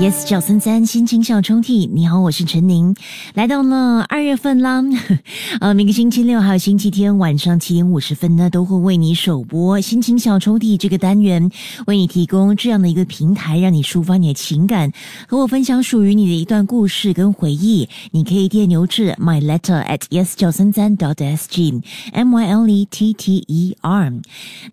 Yes，小森三心情小抽屉，你好，我是陈宁，来到了二月份啦。呃，每个星期六还有星期天晚上七点五十分呢，都会为你首播心情小抽屉这个单元，为你提供这样的一个平台，让你抒发你的情感，和我分享属于你的一段故事跟回忆。你可以电邮至 my letter at yes 九三三 dot s g m y l e t t e r。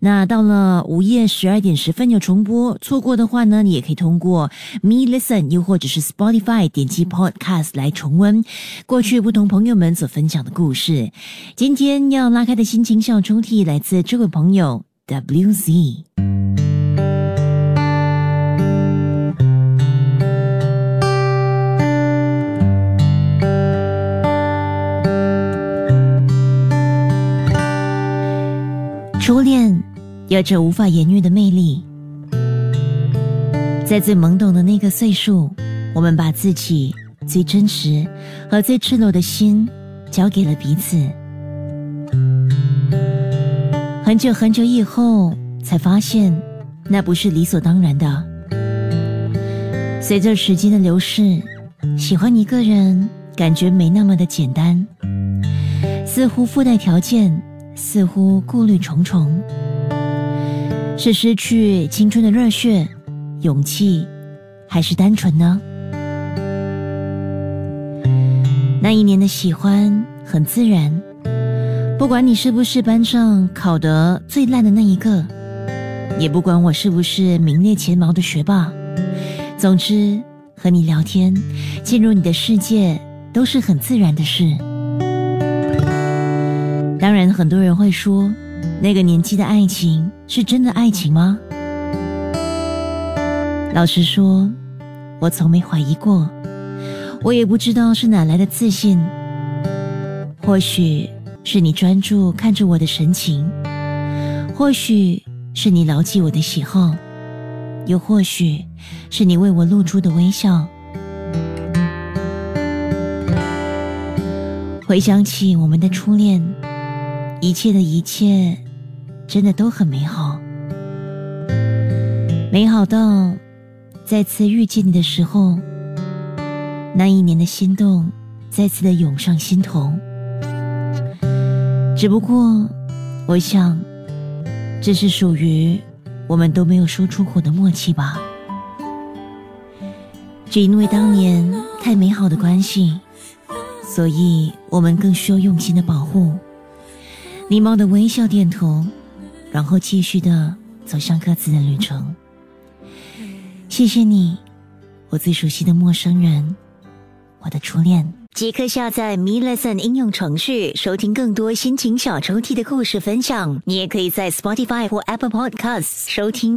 那到了午夜十二点十分有重播，错过的话呢，你也可以通过 me。Listen，又或者是 Spotify 点击 Podcast 来重温过去不同朋友们所分享的故事。今天要拉开的心情小抽屉来自这位朋友 WZ。初恋有着无法言喻的魅力。在最懵懂的那个岁数，我们把自己最真实和最赤裸的心交给了彼此。很久很久以后，才发现那不是理所当然的。随着时间的流逝，喜欢一个人感觉没那么的简单，似乎附带条件，似乎顾虑重重，是失去青春的热血。勇气，还是单纯呢？那一年的喜欢很自然，不管你是不是班上考得最烂的那一个，也不管我是不是名列前茅的学霸，总之和你聊天，进入你的世界都是很自然的事。当然，很多人会说，那个年纪的爱情是真的爱情吗？老实说，我从没怀疑过，我也不知道是哪来的自信。或许是你专注看着我的神情，或许是你牢记我的喜好，又或许是你为我露出的微笑。回想起我们的初恋，一切的一切，真的都很美好，美好到。再次遇见你的时候，那一年的心动再次的涌上心头。只不过，我想，这是属于我们都没有说出口的默契吧。只因为当年太美好的关系，所以我们更需要用心的保护。礼貌的微笑点头，然后继续的走向各自的旅程。谢谢你，我最熟悉的陌生人，我的初恋。即刻下载 Me Lesson 应用程序，收听更多心情小抽屉的故事分享。你也可以在 Spotify 或 Apple Podcasts 收听。